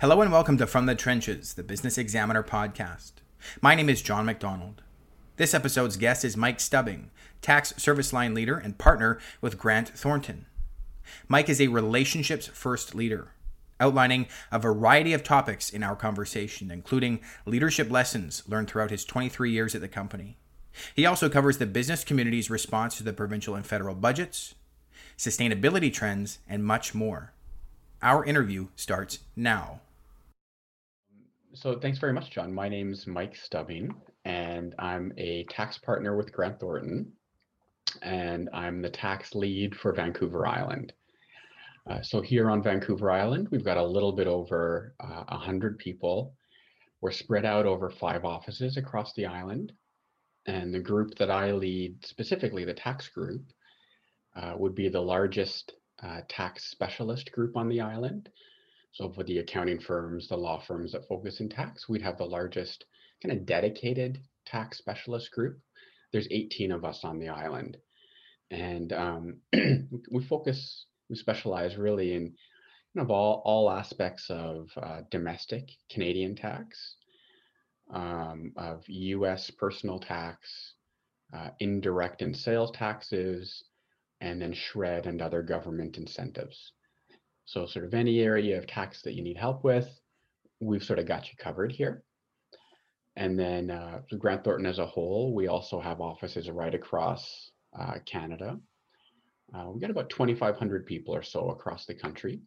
Hello and welcome to From the Trenches, the Business Examiner podcast. My name is John McDonald. This episode's guest is Mike Stubbing, tax service line leader and partner with Grant Thornton. Mike is a relationships first leader, outlining a variety of topics in our conversation, including leadership lessons learned throughout his 23 years at the company. He also covers the business community's response to the provincial and federal budgets, sustainability trends, and much more. Our interview starts now. So thanks very much, John. My name's Mike Stubbing, and I'm a tax partner with Grant Thornton, and I'm the tax lead for Vancouver Island. Uh, so here on Vancouver Island, we've got a little bit over uh, 100 people. We're spread out over five offices across the island. And the group that I lead, specifically the tax group, uh, would be the largest uh, tax specialist group on the island. So for the accounting firms, the law firms that focus in tax, we'd have the largest kind of dedicated tax specialist group. There's 18 of us on the island. And um, we focus, we specialize really in kind of all, all aspects of uh, domestic Canadian tax, um, of US personal tax, uh, indirect and sales taxes, and then SR&ED and other government incentives. So sort of any area of tax that you need help with, we've sort of got you covered here. And then uh, Grant Thornton as a whole, we also have offices right across uh, Canada. Uh, we've got about 2,500 people or so across the country.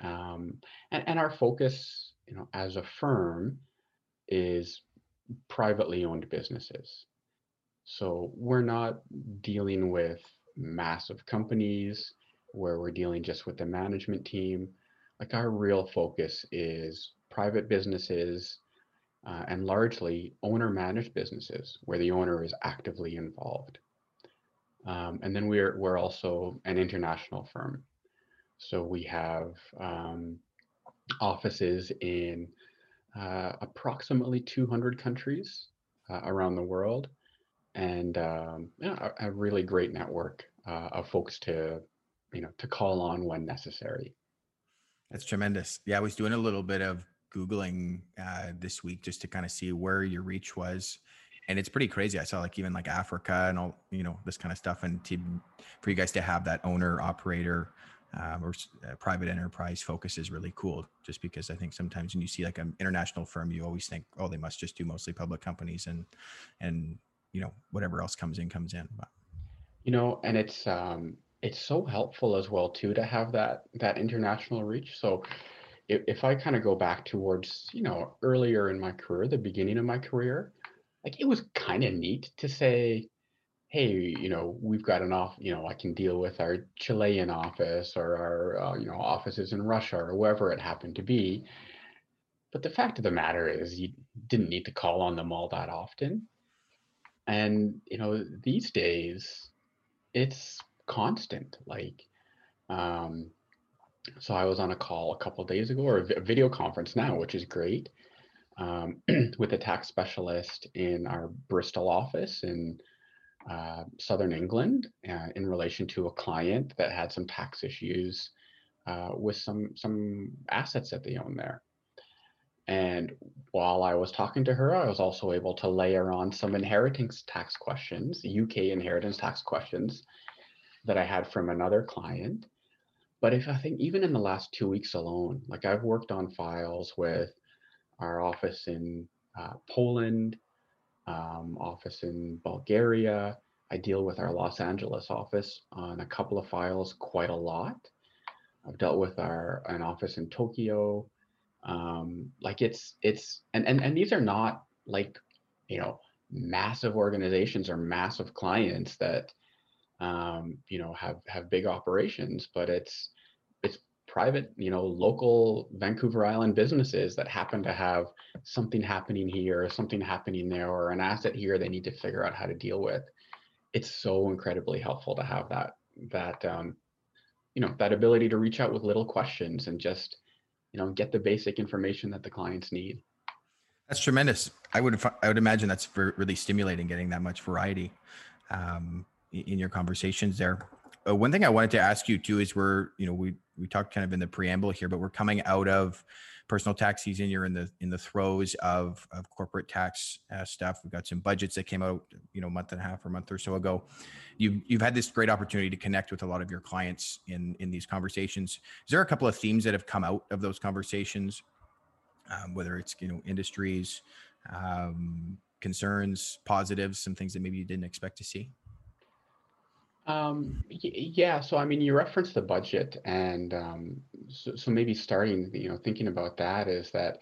Um, and, and our focus, you know, as a firm is privately owned businesses. So we're not dealing with massive companies where we're dealing just with the management team. Like our real focus is private businesses uh, and largely owner managed businesses where the owner is actively involved. Um, and then we're, we're also an international firm. So we have um, offices in uh, approximately 200 countries uh, around the world and um, yeah, a, a, really great network uh, of folks to you know to call on when necessary. That's tremendous. Yeah i was doing a little bit of googling uh, this week just to kind of see where your reach was and it's pretty crazy. I saw like even like africa and all you know this kind of stuff and to for you guys to have that owner operator um, or uh, private enterprise focus is really cool just because i think sometimes when you see like an international firm you always think oh they must just do mostly public companies and and you know whatever else comes in comes in but you know and it's um it's so helpful as well too to have that that international reach. So if, if i kind of go back towards you know earlier in my career the beginning of my career like it was kind of neat to say hey you know we've got an off you know i can deal with our chilean office or our uh, you know offices in russia or wherever it happened to be. But the fact of the matter is you didn't need to call on them all that often. And you know these days it's constant like um so i was on a call a couple days ago or a video conference now which is great um, with a tax specialist in our bristol office in uh, southern england uh, in relation to a client that had some tax issues uh, with some some assets that they own there. And while I was talking to her, I was also able to layer on some inheritance tax questions, UK inheritance tax questions that I had from another client. But if I think even in the last two weeks alone, like I've worked on files with our office in uh, Poland, um, office in Bulgaria. I deal with our Los Angeles office on a couple of files quite a lot. I've dealt with our an office in Tokyo, um, like it's it's and, and and these are not like you know massive organizations or massive clients that um, you know have have big operations but it's it's private you know local vancouver island businesses that happen to have something happening here or something happening there or an asset here they need to figure out how to deal with. It's so incredibly helpful to have that that um, you know that ability to reach out with little questions and just you know get the basic information that the clients need. That's tremendous. I would i would imagine that's really stimulating getting that much variety. Um, in your conversations there uh, one thing i wanted to ask you too is we're you know we we talked kind of in the preamble here but we're coming out of personal tax season. You're in the in the throes of of corporate tax uh, stuff. We've got some budgets that came out, you know, a month and a half or a month or so ago. You've you've had this great opportunity to connect with a lot of your clients in in these conversations. Is there a couple of themes that have come out of those conversations? Um, whether it's you know industries, um, concerns, positives, some things that maybe you didn't expect to see. Um, yeah, so I mean, you referenced the budget, and um, so, so maybe starting, you know, thinking about that is that,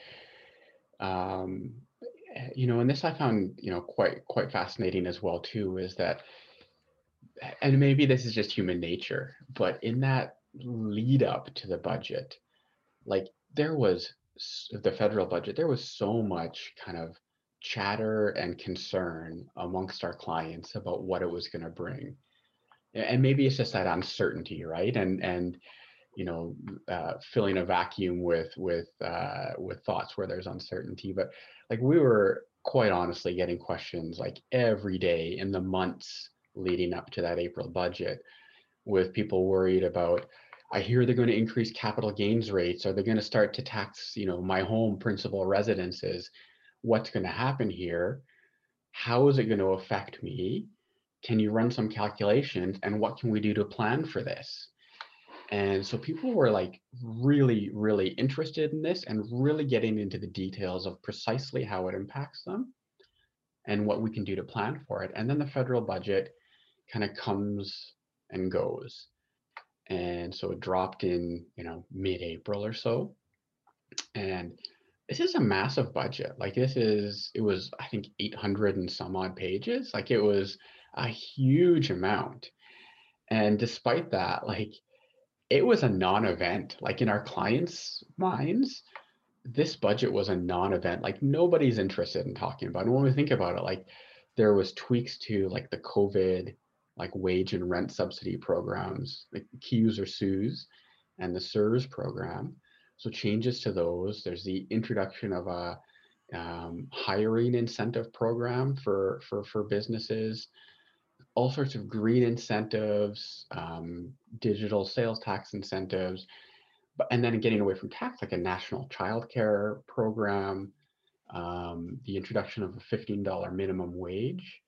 um, eh, you know, and this I found, you know, quite quite fascinating as well too, is that, and maybe this is just human nature, but in that lead up to the budget, like there was the federal budget, there was so much kind of chatter and concern amongst our clients about what it was going to bring and maybe it's just that uncertainty right? And and you know uh, filling a vacuum with with uh, with thoughts where there's uncertainty. But like we were quite honestly getting questions like every day in the months leading up to that april budget with people worried about i hear they're going to increase capital gains rates. Are they going to start to tax you know my home principal residences? What's going to happen here? How is it going to affect me can you run some calculations and what can we do to plan for this? And so people were like really really interested in this and really getting into the details of precisely how it impacts them and what we can do to plan for it. And then the federal budget kind of comes and goes. And so it dropped in you know mid-april or so. And this is a massive budget. Like this is it was i think 800 and some odd pages. Like it was a huge amount. And despite that, like it was a non-event. Like in our clients' minds, this budget was a non-event. Like nobody's interested in talking about it. And when we think about it, like there was tweaks to like the COVID like wage and rent subsidy programs, like CEWS or CEWS and the CERS program. So changes to those. There's the introduction of a um, hiring incentive program for for for businesses all sorts of green incentives, um, digital sales tax incentives, but, and then getting away from tax, like a national childcare program, um, the introduction of a $15 minimum wage,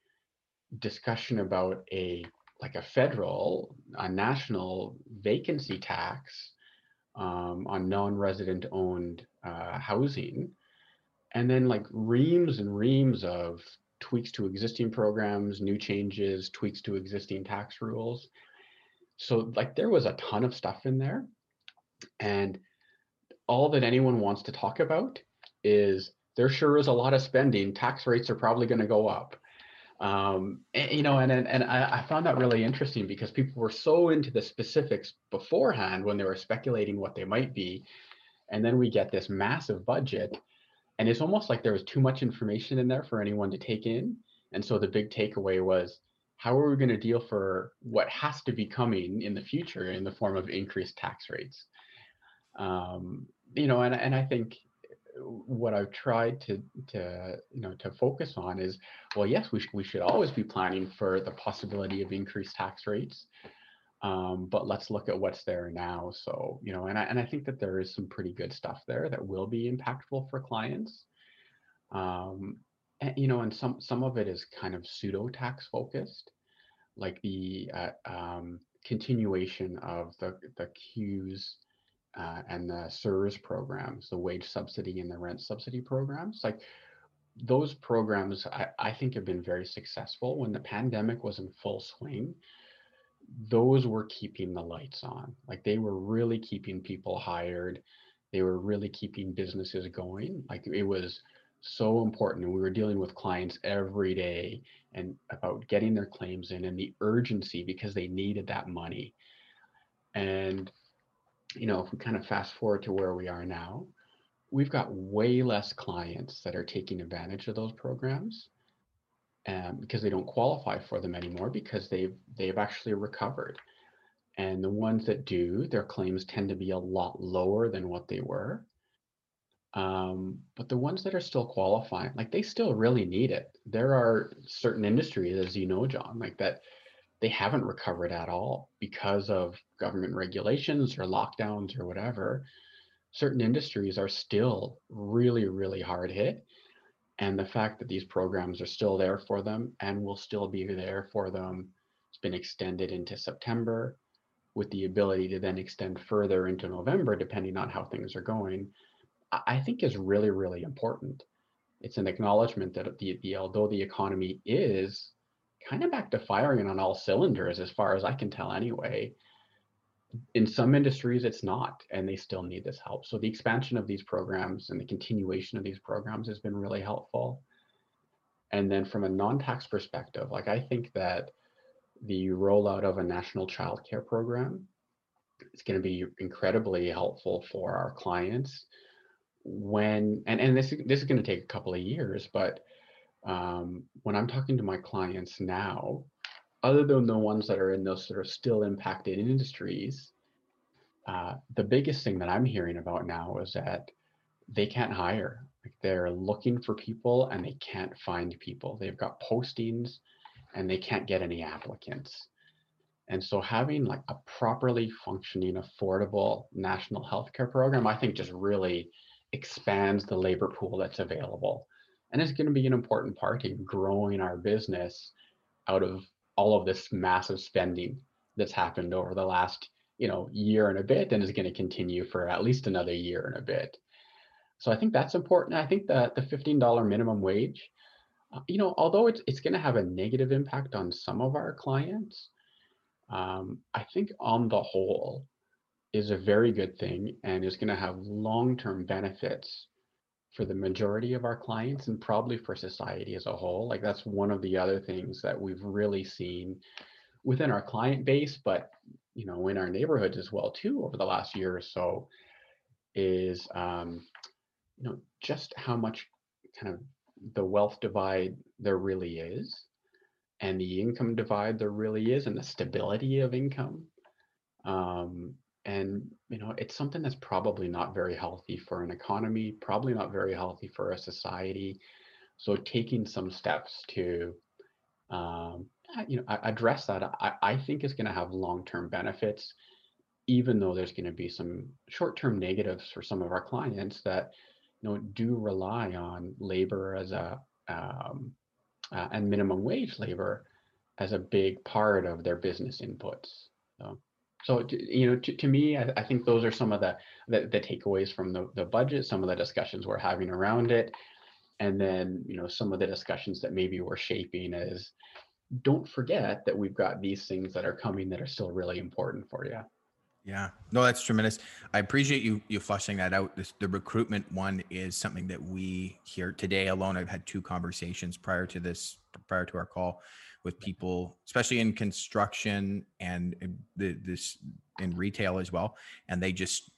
discussion about a like a federal, a national vacancy tax um, on non-resident owned uh, housing, and then like reams and reams of tweaks to existing programs, new changes, tweaks to existing tax rules. So like there was a ton of stuff in there. And all that anyone wants to talk about is there sure is a lot of spending. Tax rates are probably going to go up. Um, and, you know, and and, and I, I found that really interesting because people were so into the specifics beforehand when they were speculating what they might be, and then we get this massive budget, and it's almost like there was too much information in there for anyone to take in. And so the big takeaway was how are we going to deal for what has to be coming in the future in the form of increased tax rates? Um, you know and, and i think what i've tried to to you know to focus on is well yes we, we should always be planning for the possibility of increased tax rates um, but let's look at what's there now. So, you know, and I, and I think that there is some pretty good stuff there that will be impactful for clients. Um, and, you know, and some, some of it is kind of pseudo tax focused, like the uh, um, continuation of the, the CEWS uh, and the CERS programs, the wage subsidy and the rent subsidy programs. Like those programs, I, I think have been very successful when the pandemic was in full swing those were keeping the lights on. Like they were really keeping people hired. They were really keeping businesses going. Like it was so important. And we were dealing with clients every day and about getting their claims in and the urgency because they needed that money. And, you know, if we kind of fast forward to where we are now, we've got way less clients that are taking advantage of those programs um, because they don't qualify for them anymore because they've they've actually recovered. And the ones that do, their claims tend to be a lot lower than what they were. Um, but the ones that are still qualifying, like they still really need it. There are certain industries, as you know, John, like that they haven't recovered at all because of government regulations or lockdowns or whatever. certain industries are still really, really hard hit. And the fact that these programs are still there for them and will still be there for them, it's been extended into September with the ability to then extend further into November, depending on how things are going, I think is really, really important. It's an acknowledgement that the, the although the economy is kind of back to firing on all cylinders, as far as I can tell anyway, in some industries it's not and they still need this help. So the expansion of these programs and the continuation of these programs has been really helpful. And then from a non-tax perspective like i think that the rollout of a national child care program is going to be incredibly helpful for our clients when and, and this, this is going to take a couple of years but um, when i'm talking to my clients now other than the ones that are in those sort of still impacted industries, uh, the biggest thing that I'm hearing about now is that they can't hire. Like they're looking for people and they can't find people. They've got postings and they can't get any applicants. And so having like a properly functioning, affordable national healthcare program, I think just really expands the labor pool that's available. And it's going to be an important part in growing our business out of all of this massive spending that's happened over the last you know year and a bit and is going to continue for at least another year and a bit. So i think that's important. I think that the $15 minimum wage uh, you know although it's, it's going to have a negative impact on some of our clients um, i think on the whole is a very good thing and is going to have long-term benefits for the majority of our clients and probably for society as a whole. Like that's one of the other things that we've really seen within our client base, but you know, in our neighborhoods as well too over the last year or so, is um, you know just how much kind of the wealth divide there really is, and the income divide there really is, and the stability of income. Um, and you know it's something that's probably not very healthy for an economy probably not very healthy for a society. So taking some steps to um, you know address that i, I think is going to have long-term benefits even though there's going to be some short-term negatives for some of our clients that you know do rely on labor as a um, uh, and minimum wage labor as a big part of their business inputs so so, you know, to, to me, I, I, think those are some of the, the, the takeaways from the, the budget, some of the discussions we're having around it. And then, you know, some of the discussions that maybe we're shaping is don't forget that we've got these things that are coming that are still really important for you. Yeah, no, that's tremendous. I appreciate you you fleshing that out. This, the recruitment one is something that we hear today alone. I've had two conversations prior to this, prior to our call, with people, especially in construction and the, this in retail as well. And they just,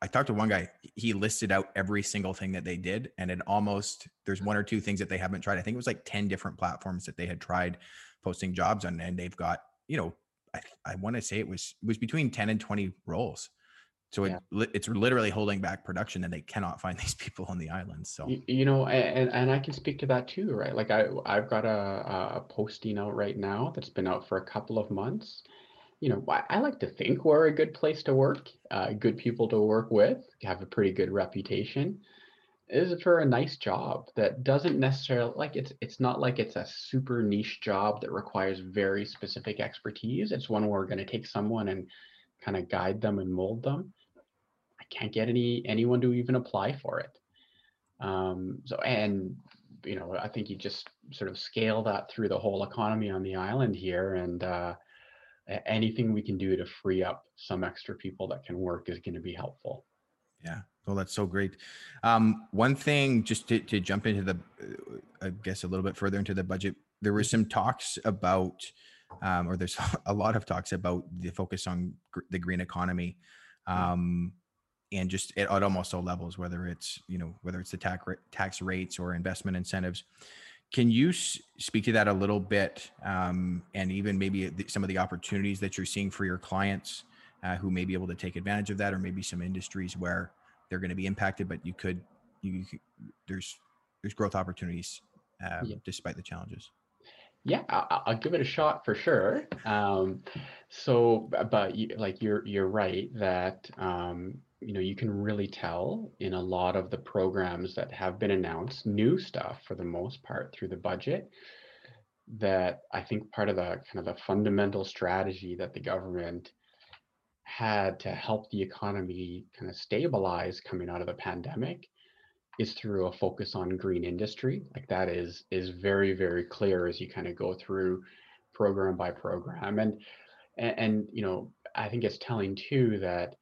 I talked to one guy, he listed out every single thing that they did. And it almost, there's one or two things that they haven't tried. I think it was like 10 different platforms that they had tried posting jobs on. And they've got, you know, I, I want to say it was, it was between 10 and 20 roles so yeah. it's literally holding back production and they cannot find these people on the islands. So, you, you know, and, and I can speak to that too, right? Like I, I've got a, a posting out right now that's been out for a couple of months. You know, I, I like to think we're a good place to work, uh, good people to work with, have a pretty good reputation. Is for a nice job that doesn't necessarily like it's it's not like it's a super niche job that requires very specific expertise. It's one where we're going to take someone and kind of guide them and mold them can't get any anyone to even apply for it. Um, so and you know I think you just sort of scale that through the whole economy on the island here, and uh, anything we can do to free up some extra people that can work is going to be helpful. Yeah. Oh, that's so great. Um, one thing, just to, to jump into the, uh, I guess a little bit further into the budget, there were some talks about, um, or there's a lot of talks about the focus on gr- the green economy. Um, and just at, at, almost all levels, whether it's you know whether it's the tax tax rates or investment incentives. Can you s- speak to that a little bit, um, and even maybe the, some of the opportunities that you're seeing for your clients uh, who may be able to take advantage of that, or maybe some industries where they're going to be impacted, but you could you, you there's there's growth opportunities uh, yeah. despite the challenges. Yeah, I'll, I'll, give it a shot for sure. Um, so, but you, like you're you're right that um, you know, you can really tell in a lot of the programs that have been announced, new stuff for the most part through the budget, that I think part of the kind of the fundamental strategy that the government had to help the economy kind of stabilize coming out of the pandemic is through a focus on green industry. Like that is is very very clear as you kind of go through program by program and and, and you know I think it's telling too that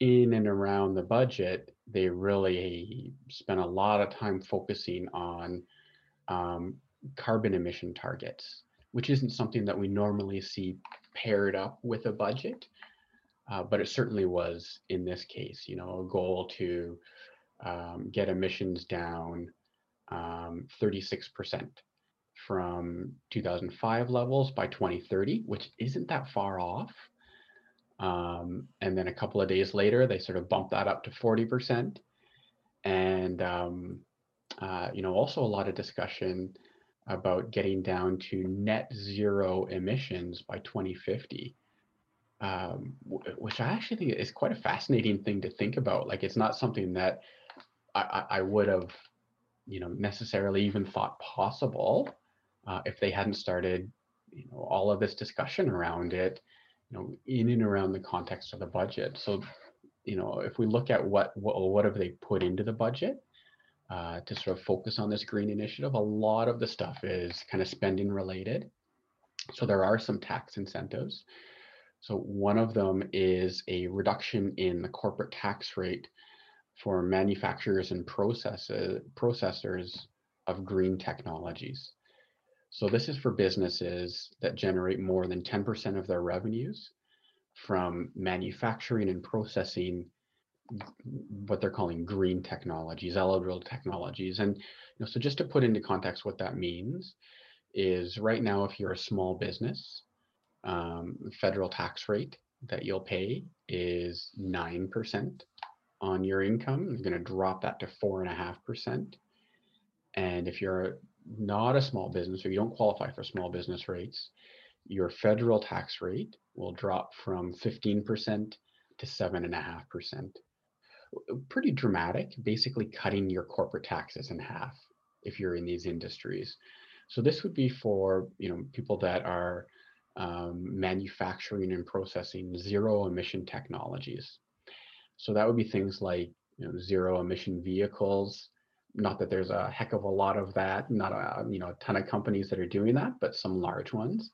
in and around the budget they really spent a lot of time focusing on um, carbon emission targets, which isn't something that we normally see paired up with a budget. Uh, but it certainly was in this case, you know, a goal to um, get emissions down um, 36% from 2005 levels by 2030, which isn't that far off. Um, and then a couple of days later, they sort of bumped that up to 40%. And, um, uh, you know, also a lot of discussion about getting down to net zero emissions by 2050 um, which I actually think is quite a fascinating thing to think about. Like, it's not something that I, I would have, you know, necessarily even thought possible uh, if they hadn't started, you know, all of this discussion around it, you know, in and around the context of the budget. So, you know, if we look at what what, what have they put into the budget uh, to sort of focus on this green initiative, a lot of the stuff is kind of spending related. So there are some tax incentives. So one of them is a reduction in the corporate tax rate for manufacturers and processes, processors of green technologies. So this is for businesses that generate more than 10% of their revenues from manufacturing and processing what they're calling green technologies, eligible technologies. And you know, so just to put into context what that means is right now, if you're a small business, um, federal tax rate that you'll pay is 9% on your income. You're going to drop that to 4.5%. And if you're not a small business or you don't qualify for small business rates, your federal tax rate will drop from 15% to 7.5%. Pretty dramatic, basically cutting your corporate taxes in half if you're in these industries. So this would be for you know people that are um, manufacturing and processing zero emission technologies. So that would be things like you know, zero emission vehicles. Not that there's a heck of a lot of that, not a you know a ton of companies that are doing that, but some large ones.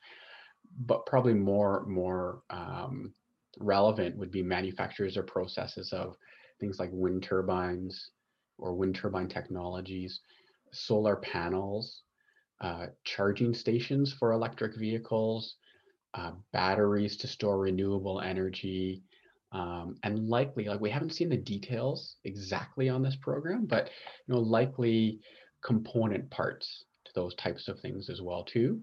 But probably more more um, relevant would be manufacturers or processes of things like wind turbines or wind turbine technologies, solar panels, uh, charging stations for electric vehicles, uh, batteries to store renewable energy, um, and likely, like we haven't seen the details exactly on this program, but you know, likely component parts to those types of things as well too.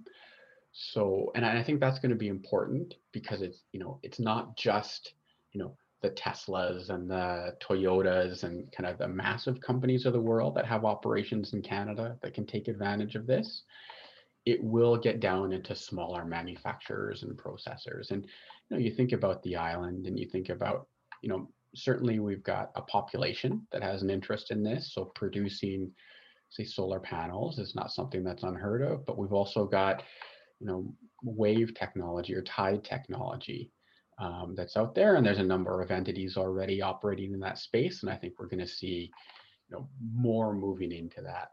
So, and I think that's going to be important because it's you know it's not just you know the Teslas and the Toyotas and kind of the massive companies of the world that have operations in Canada that can take advantage of this it will get down into smaller manufacturers and processors. And you know, you think about the island and you think about, you know, certainly we've got a population that has an interest in this. So producing, say, solar panels is not something that's unheard of, but we've also got, you know, wave technology or tide technology um, that's out there. And there's a number of entities already operating in that space. And I think we're going to see, you know, more moving into that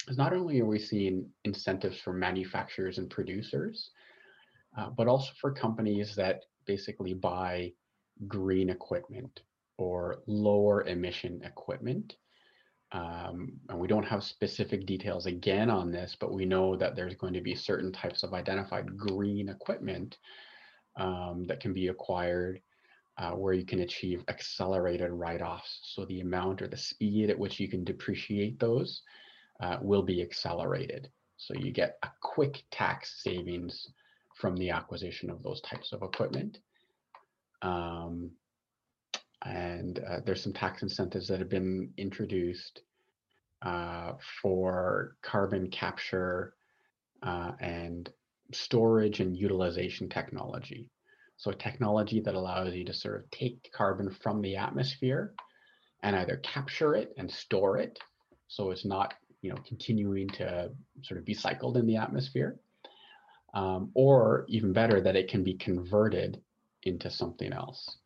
because not only are we seeing incentives for manufacturers and producers, uh, but also for companies that basically buy green equipment or lower emission equipment. Um, and we don't have specific details again on this, but we know that there's going to be certain types of identified green equipment um, that can be acquired uh, where you can achieve accelerated write-offs. So the amount or the speed at which you can depreciate those uh, will be accelerated. So you get a quick tax savings from the acquisition of those types of equipment. Um, and uh, there's some tax incentives that have been introduced uh, for carbon capture uh, and storage and utilization technology. So technology that allows you to sort of take carbon from the atmosphere and either capture it and store it, so it's not you know continuing to sort of be cycled in the atmosphere, um, or even better, that it can be converted into something else.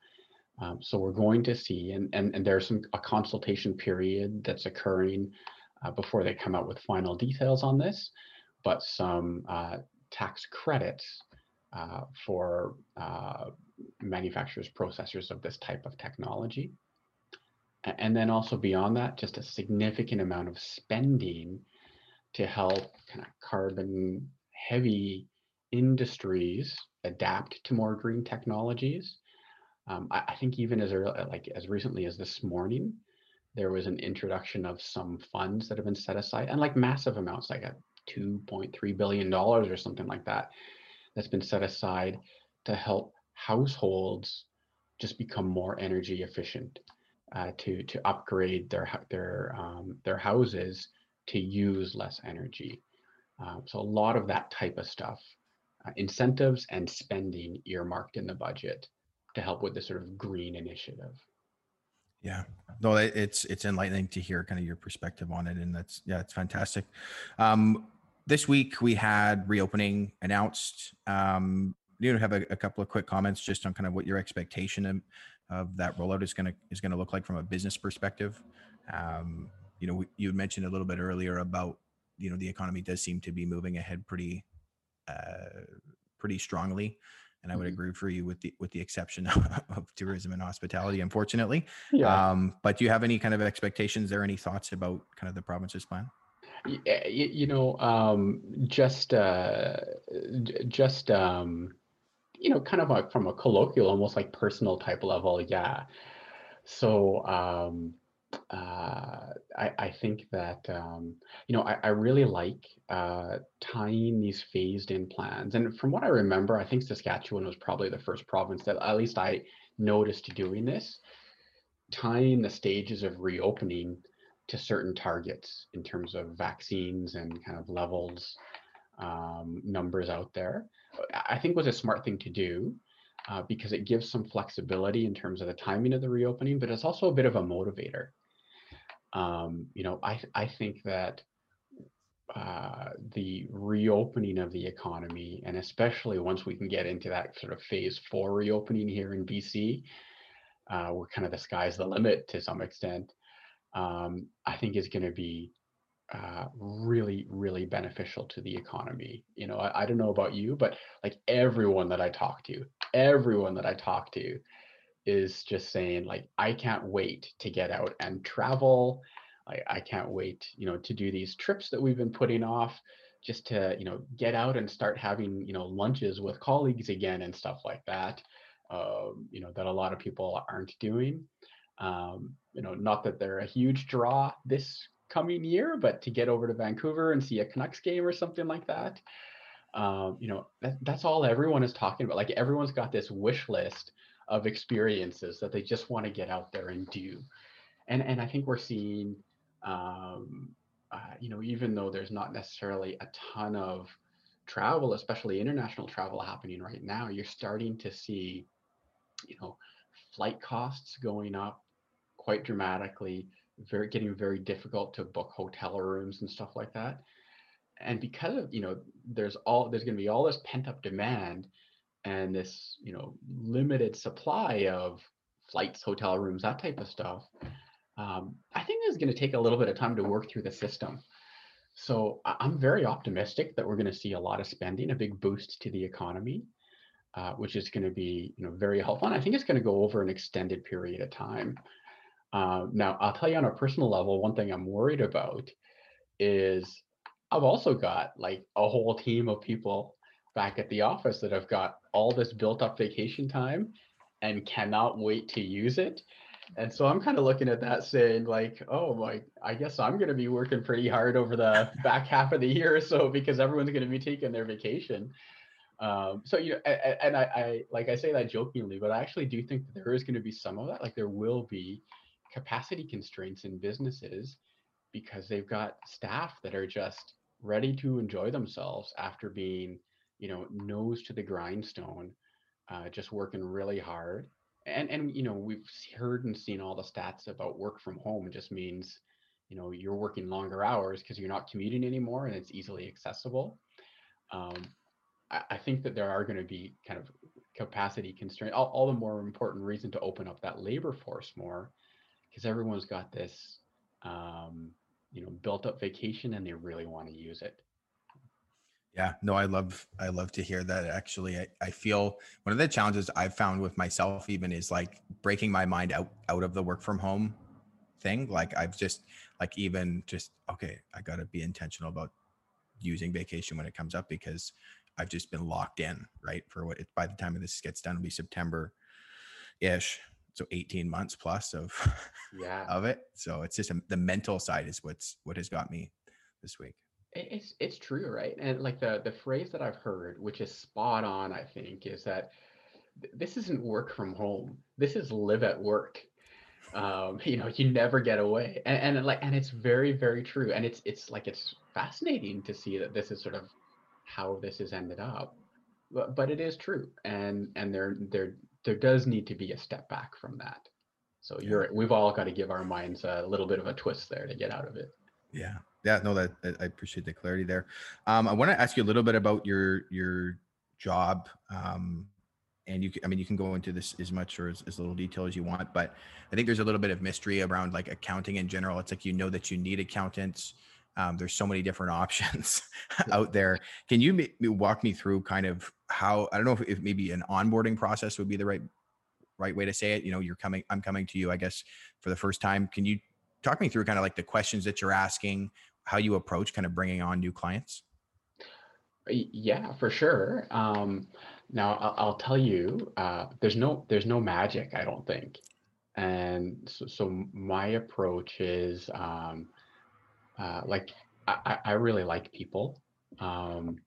Um, so we're going to see, and, and, and there's some a consultation period that's occurring uh, before they come out with final details on this, but some uh, tax credits uh, for uh, manufacturers, processors of this type of technology. And then also beyond that, just a significant amount of spending to help kind of carbon heavy industries adapt to more green technologies. Um, I, I, think even as early, like as recently as this morning, there was an introduction of some funds that have been set aside, and like massive amounts, like a 2.3 billion dollars or something like that, that's been set aside to help households just become more energy efficient, uh, to to upgrade their their um, their houses to use less energy. Um, so a lot of that type of stuff uh, incentives and spending earmarked in the budget to help with the sort of green initiative. Yeah, no, it's it's enlightening to hear kind of your perspective on it, and that's yeah, it's fantastic. Um, this week we had reopening announced. Um, you have a, a, couple of quick comments just on kind of what your expectation of, of that rollout is going to is going to look like from a business perspective. Um, you know, you mentioned a little bit earlier about you know the economy does seem to be moving ahead pretty uh, pretty strongly. And I would mm-hmm. agree for you with the with the exception of, tourism and hospitality, unfortunately. Yeah. Um, but do you have any kind of expectations or any thoughts about kind of the province's plan? You, you know, um, just uh, just um, you know, kind of like from a colloquial, almost like personal type level. Yeah. So um, uh, I, I, think that um, you know I, I really like uh, tying these phased in plans and from what I remember I think Saskatchewan was probably the first province that at least I noticed doing this tying the stages of reopening to certain targets in terms of vaccines and kind of levels um, numbers out there I think was a smart thing to do uh, because it gives some flexibility in terms of the timing of the reopening, but it's also a bit of a motivator. Um, you know, I I think that uh, the reopening of the economy, and especially once we can get into that sort of phase four reopening here in BC, uh, where kind of the sky's the limit to some extent, um, I think is going to be uh, really, really beneficial to the economy. You know, I, I don't know about you, but like everyone that I talk to, everyone that I talk to is just saying like, I can't wait to get out and travel. I, I can't wait, you know, to do these trips that we've been putting off just to, you know, get out and start having, you know, lunches with colleagues again and stuff like that. Um, you know, that a lot of people aren't doing. Um, you know, not that they're a huge draw this coming year, but to get over to Vancouver and see a Canucks game or something like that. Um, you know, that, that's all everyone is talking about. Like everyone's got this wish list of experiences that they just want to get out there and do. And and I think we're seeing, um, uh, you know, even though there's not necessarily a ton of travel, especially international travel happening right now, you're starting to see, you know, flight costs going up quite dramatically very getting very difficult to book hotel rooms and stuff like that and because of you know there's all there's going to be all this pent up demand and this you know limited supply of flights hotel rooms that type of stuff um, i think it's going to take a little bit of time to work through the system. So i'm very optimistic that we're going to see a lot of spending a big boost to the economy uh, which is going to be you know very helpful and i think it's going to go over an extended period of time. Uh, now, I'll tell you on a personal level, one thing I'm worried about is I've also got like a whole team of people back at the office that have got all this built up vacation time and cannot wait to use it. And so I'm kind of looking at that saying like, oh my, I guess I'm going to be working pretty hard over the back half of the year or so because everyone's going to be taking their vacation. Um, so you know, and, and I, I like I say that jokingly, but I actually do think that there is going to be some of that. Like there will be capacity constraints in businesses because they've got staff that are just ready to enjoy themselves after being you know nose to the grindstone uh, just working really hard. And and you know we've heard and seen all the stats about work from home. It just means you know you're working longer hours because you're not commuting anymore and it's easily accessible. Um, I, I think that there are going to be kind of capacity constraint. All, all the more important reason to open up that labor force more because everyone's got this um, you know built up vacation and they really want to use it yeah no i love i love to hear that actually I, I feel one of the challenges i've found with myself even is like breaking my mind out out of the work from home thing like i've just like even just okay i got to be intentional about using vacation when it comes up because i've just been locked in right for what it by the time this gets done it'll be september ish so 18 months plus of yeah. of it so it's just a, the mental side is what's what has got me this week it's it's true, right? And like the the phrase that I've heard, which is spot on, I think, is that th- this isn't work from home. This is live at work. Um, you know, you never get away, and, and like, and it's very, very true. And it's it's like it's fascinating to see that this is sort of how this has ended up, but but it is true, and and there there there does need to be a step back from that. So you're we've all got to give our minds a little bit of a twist there to get out of it. Yeah. Yeah. No, that I appreciate the clarity there. Um, I want to ask you a little bit about your your job. Um, and you, I mean, you can go into this as much or as, as little detail as you want, but I think there's a little bit of mystery around like accounting in general. It's like you know that you need accountants. Um, there's so many different options out there. Can you walk me through kind of how I don't know if, if maybe an onboarding process would be the right right way to say it. You know, you're coming, I'm coming to you, I guess, for the first time. Can you talk me through kind of like the questions that you're asking, how you approach kind of bringing on new clients? Yeah, for sure. Um, now I'll, I'll, tell you, uh, there's no there's no magic, I don't think. And so, so my approach is um, uh, like I, I really like people. Um,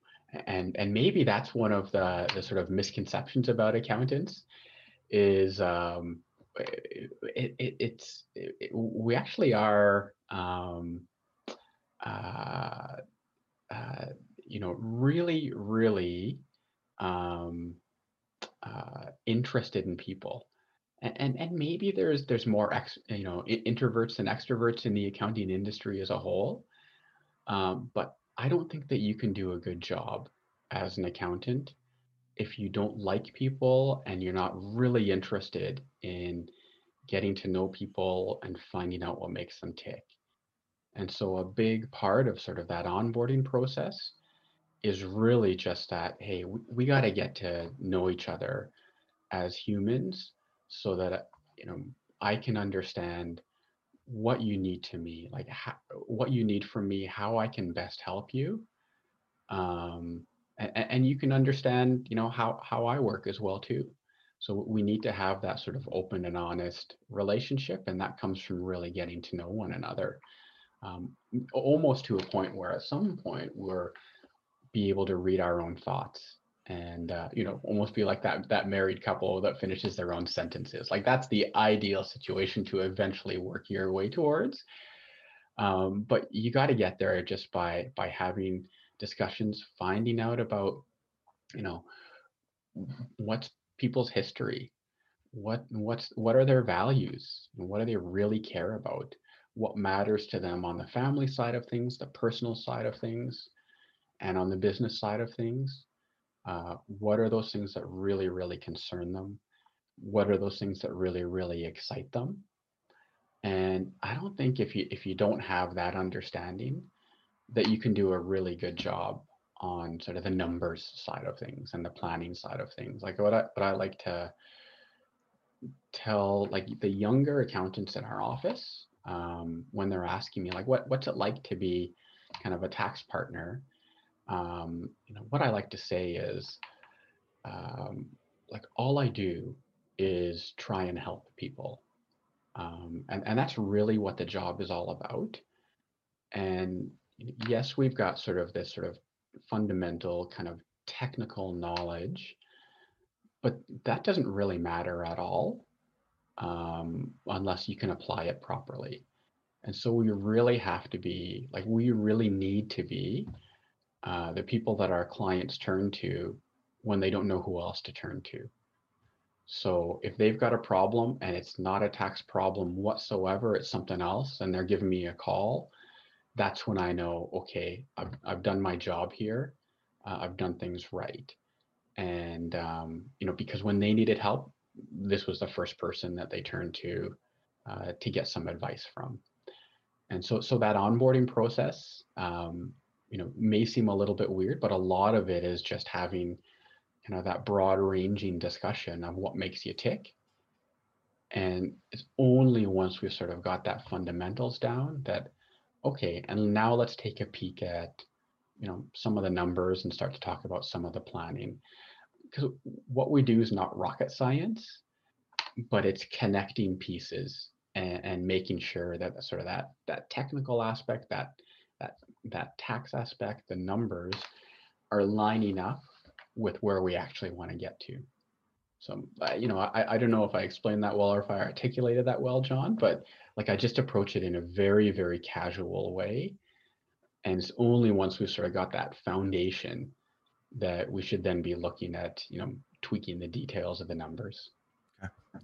and and maybe that's one of the the sort of misconceptions about accountants is um, it, it, it's it, we actually are um, uh, uh, you know really really um, uh, interested in people and, and and maybe there's there's more ex, you know introverts and extroverts in the accounting industry as a whole um, but i don't think that you can do a good job as an accountant if you don't like people and you're not really interested in getting to know people and finding out what makes them tick. And so a big part of sort of that onboarding process is really just that hey, we, we got to get to know each other as humans so that you know I can understand what you need to me, like what you need from me, how I can best help you. Um, and, and you can understand you know how how i work as well too so we need to have that sort of open and honest relationship and that comes from really getting to know one another um, almost to a point where at some point we're be able to read our own thoughts and uh, you know almost be like that that married couple that finishes their own sentences. Like that's the ideal situation to eventually work your way towards. Um, but you got to get there just by by having discussions, finding out about, you know, what's people's history, what what's what are their values, what do they really care about, what matters to them on the family side of things, the personal side of things, and on the business side of things. Uh, what are those things that really really concern them? What are those things that really really excite them? And I don't think if you if you don't have that understanding, that you can do a really good job on sort of the numbers side of things and the planning side of things. Like what I what I like to tell like the younger accountants in our office um, when they're asking me like what what's it like to be kind of a tax partner? Um, you know what i like to say is um, like all i do is try and help people. Um, and, and that's really what the job is all about. And yes, we've got sort of this sort of fundamental kind of technical knowledge, but that doesn't really matter at all um, unless you can apply it properly. And so we really have to be like, we really need to be uh, the people that our clients turn to when they don't know who else to turn to. So if they've got a problem and it's not a tax problem whatsoever, it's something else, and they're giving me a call, that's when I know, okay, I've, I've done my job here. Uh, I've done things right. And, um, you know, because when they needed help, this was the first person that they turned to uh, to get some advice from. And so, so that onboarding process, um, you know, may seem a little bit weird, but a lot of it is just having you know that broad ranging discussion of what makes you tick and it's only once we've sort of got that fundamentals down that okay and now let's take a peek at you know some of the numbers and start to talk about some of the planning because what we do is not rocket science but it's connecting pieces and, and making sure that sort of that that technical aspect that that that tax aspect the numbers are lining up with where we actually want to get to. So, uh, you know, I, I don't know if I explained that well or if I articulated that well, John, but like I just approach it in a very, very casual way. And it's only once we've sort of got that foundation that we should then be looking at, you know, tweaking the details of the numbers.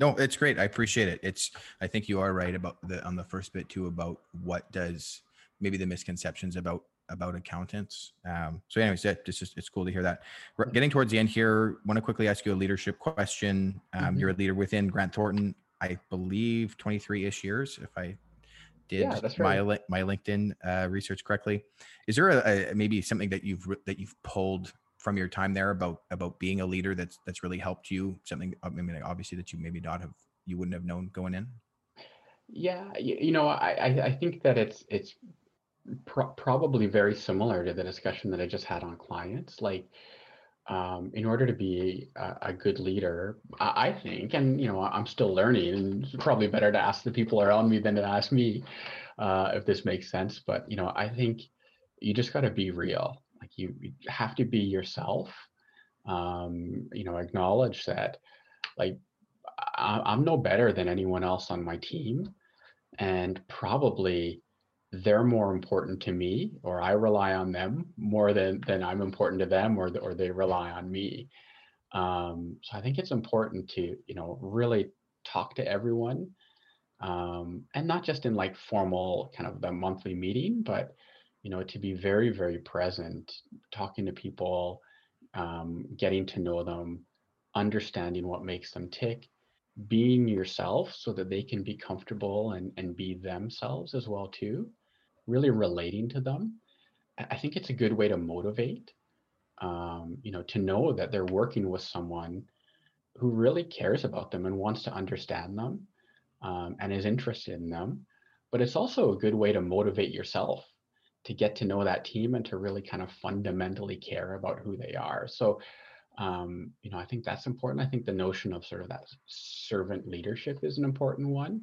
No, it's great. I appreciate it. It's I think you are right about the on the first bit too about what does maybe the misconceptions about about accountants. Um, so, anyways, yeah, it's just it's cool to hear that. We're getting towards the end here. Want to quickly ask you a leadership question. Um, mm-hmm. You're a leader within Grant Thornton, I believe, 23 ish years, if I did yeah, right. my my LinkedIn uh, research correctly. Is there a, a, maybe something that you've that you've pulled from your time there about about being a leader that's that's really helped you? Something I mean, obviously that you maybe not have you wouldn't have known going in. Yeah, you, you know, I I think that it's it's pro- probably very similar to the discussion that I just had on clients. Like, um, in order to be a, a good leader, I, I, think, and you know, I'm still learning, and it's probably better to ask the people around me than to ask me uh, if this makes sense. But you know, I think you just got to be real. Like you, you, have to be yourself. Um, you know, acknowledge that, like, I, I'm no better than anyone else on my team, and probably they're more important to me or I rely on them more than than I'm important to them or or they rely on me. Um, so I think it's important to you know really talk to everyone um, and not just in like formal kind of the monthly meeting, but you know to be very very present, talking to people, um, getting to know them, understanding what makes them tick, being yourself so that they can be comfortable and, and be themselves as well too really relating to them i think it's a good way to motivate um, you know to know that they're working with someone who really cares about them and wants to understand them um, and is interested in them but it's also a good way to motivate yourself to get to know that team and to really kind of fundamentally care about who they are so um, you know, I think that's important. I think the notion of sort of that servant leadership is an important one.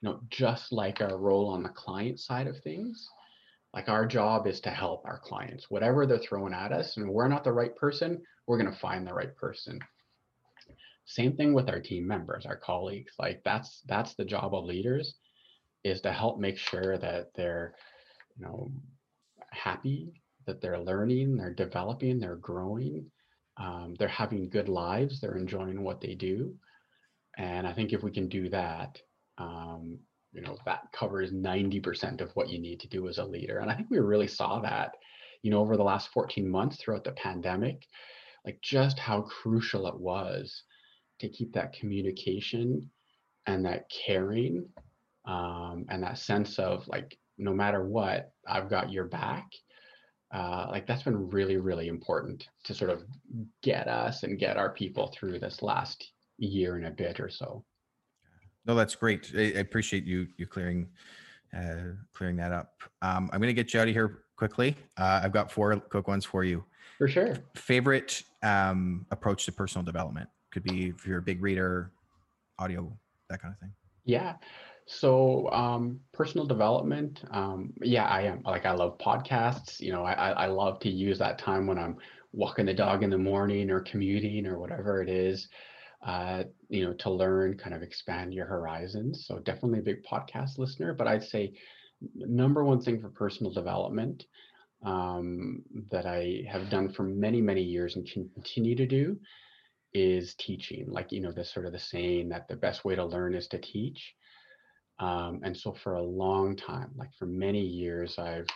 You know, just like our role on the client side of things, like our job is to help our clients, whatever they're throwing at us, and we're not the right person, we're going to find the right person. Same thing with our team members, our colleagues. Like that's that's the job of leaders, is to help make sure that they're, you know, happy, that they're learning, they're developing, they're growing, um, they're having good lives, they're enjoying what they do. And I think if we can do that, um, you know, that covers 90% of what you need to do as a leader. And I think we really saw that, you know, over the last 14 months throughout the pandemic, like just how crucial it was to keep that communication and that caring um, and that sense of like, no matter what, I've got your back. Uh, like that's been really really important to sort of get us and get our people through this last year and a bit or so. No that's great. I, I appreciate you you clearing uh, clearing that up. Um, i'm going to get you out of here quickly. Uh, i've got four quick ones for you. For sure. Favorite um, approach to personal development could be if you're a big reader audio that kind of thing. Yeah so um, personal development, um, yeah, I am. Like I love podcasts. You know, I I love to use that time when I'm walking the dog in the morning or commuting or whatever it is. Uh, you know, to learn, kind of expand your horizons. So definitely a big podcast listener. But I'd say number one thing for personal development um, that I have done for many many years and continue to do is teaching. Like, you know, the sort of the saying that the best way to learn is to teach. Um, and so for a long time, like for many years, I've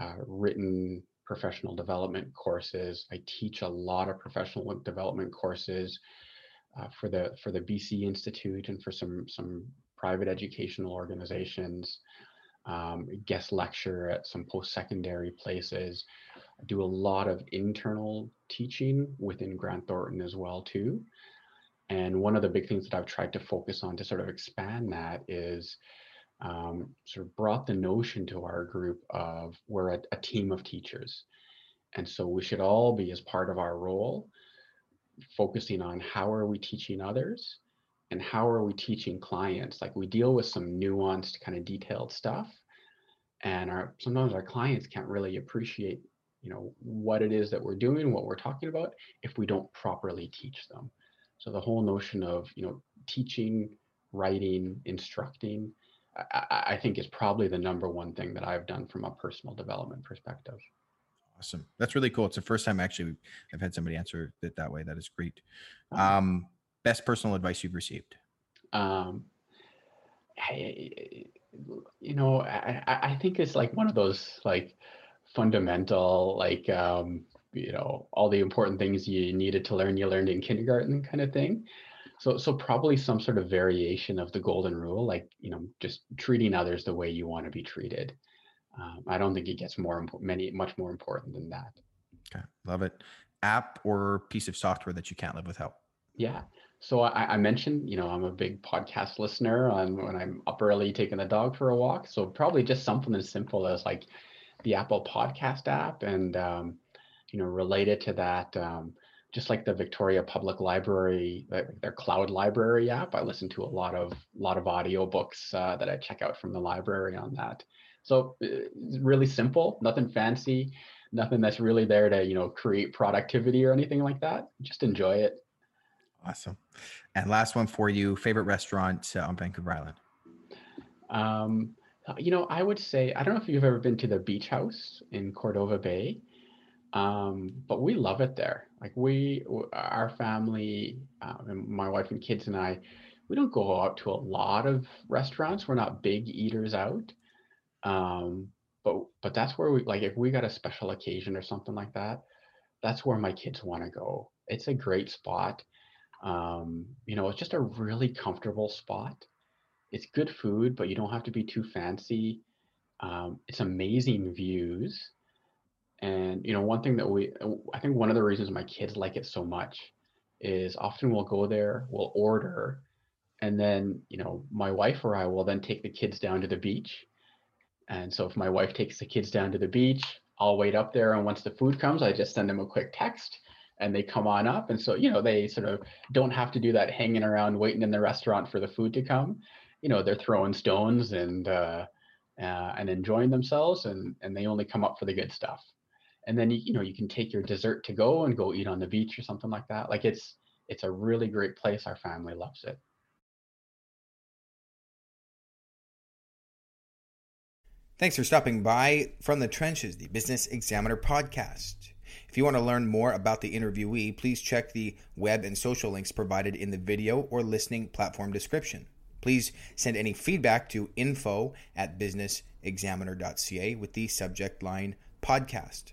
uh, written professional development courses. I teach a lot of professional development courses uh, for the for the BC Institute and for some some private educational organizations. Um, guest lecture at some post-secondary places. I do a lot of internal teaching within Grant Thornton as well too. And one of the big things that I've tried to focus on to sort of expand that is um, sort of brought the notion to our group of we're a, a team of teachers. And so we should all be, as part of our role, focusing on how are we teaching others and how are we teaching clients. Like we deal with some nuanced, kind of detailed stuff. And our sometimes our clients can't really appreciate, you know, what it is that we're doing, what we're talking about, if we don't properly teach them. So the whole notion of you know teaching, writing, instructing, I, I think is probably the number one thing that I've done from a personal development perspective. Awesome. That's really cool. It's the first time actually I've had somebody answer it that way. That is great. Oh. Um, best personal advice you've received? Um, I, you know, I, I think it's like one of those like fundamental, like um, you know all the important things you needed to learn you learned in kindergarten kind of thing. So so probably some sort of variation of the golden rule like you know just treating others the way you want to be treated. Um, i don't think it gets more many much more important than that. Okay love it. App or piece of software that you can't live without? Yeah. So I, I mentioned you know i'm a big podcast listener. On when i'm up early taking the dog for a walk. So probably just something as simple as like the apple podcast app and um, you know, related to that, um, just like the Victoria Public Library, their cloud library app, I listen to a lot of lot of audio books uh, that I check out from the library on that. So it's really simple, nothing fancy, nothing that's really there to you know create productivity or anything like that. Just enjoy it. Awesome. And last one for you: favorite restaurant uh, on Vancouver Island. Um, you know, I would say I don't know if you've ever been to the Beach House in Cordova Bay. Um, but we love it there. Like we, our family, uh, my wife and kids and I, we don't go out to a lot of restaurants. We're not big eaters out. Um, but but that's where we like if we got a special occasion or something like that, that's where my kids want to go. It's a great spot. Um, you know, it's just a really comfortable spot. It's good food, but you don't have to be too fancy. Um, it's amazing views and you know, one thing that we, I think one of the reasons my kids like it so much is often we'll go there, we'll order, and then you know, my wife or I will then take the kids down to the beach. And so if my wife takes the kids down to the beach, I'll wait up there, and once the food comes, I just send them a quick text, and they come on up. And so you know, they sort of don't have to do that hanging around waiting in the restaurant for the food to come. You know, they're throwing stones and uh, uh, and enjoying themselves, and and they only come up for the good stuff and then you, you know you can take your dessert to go and go eat on the beach or something like that like it's it's a really great place our family loves it. Thanks for stopping by from the trenches the business examiner podcast. If you want to learn more about the interviewee please check the web and social links provided in the video or listening platform description. Please send any feedback to info at businessexaminer.ca with the subject line podcast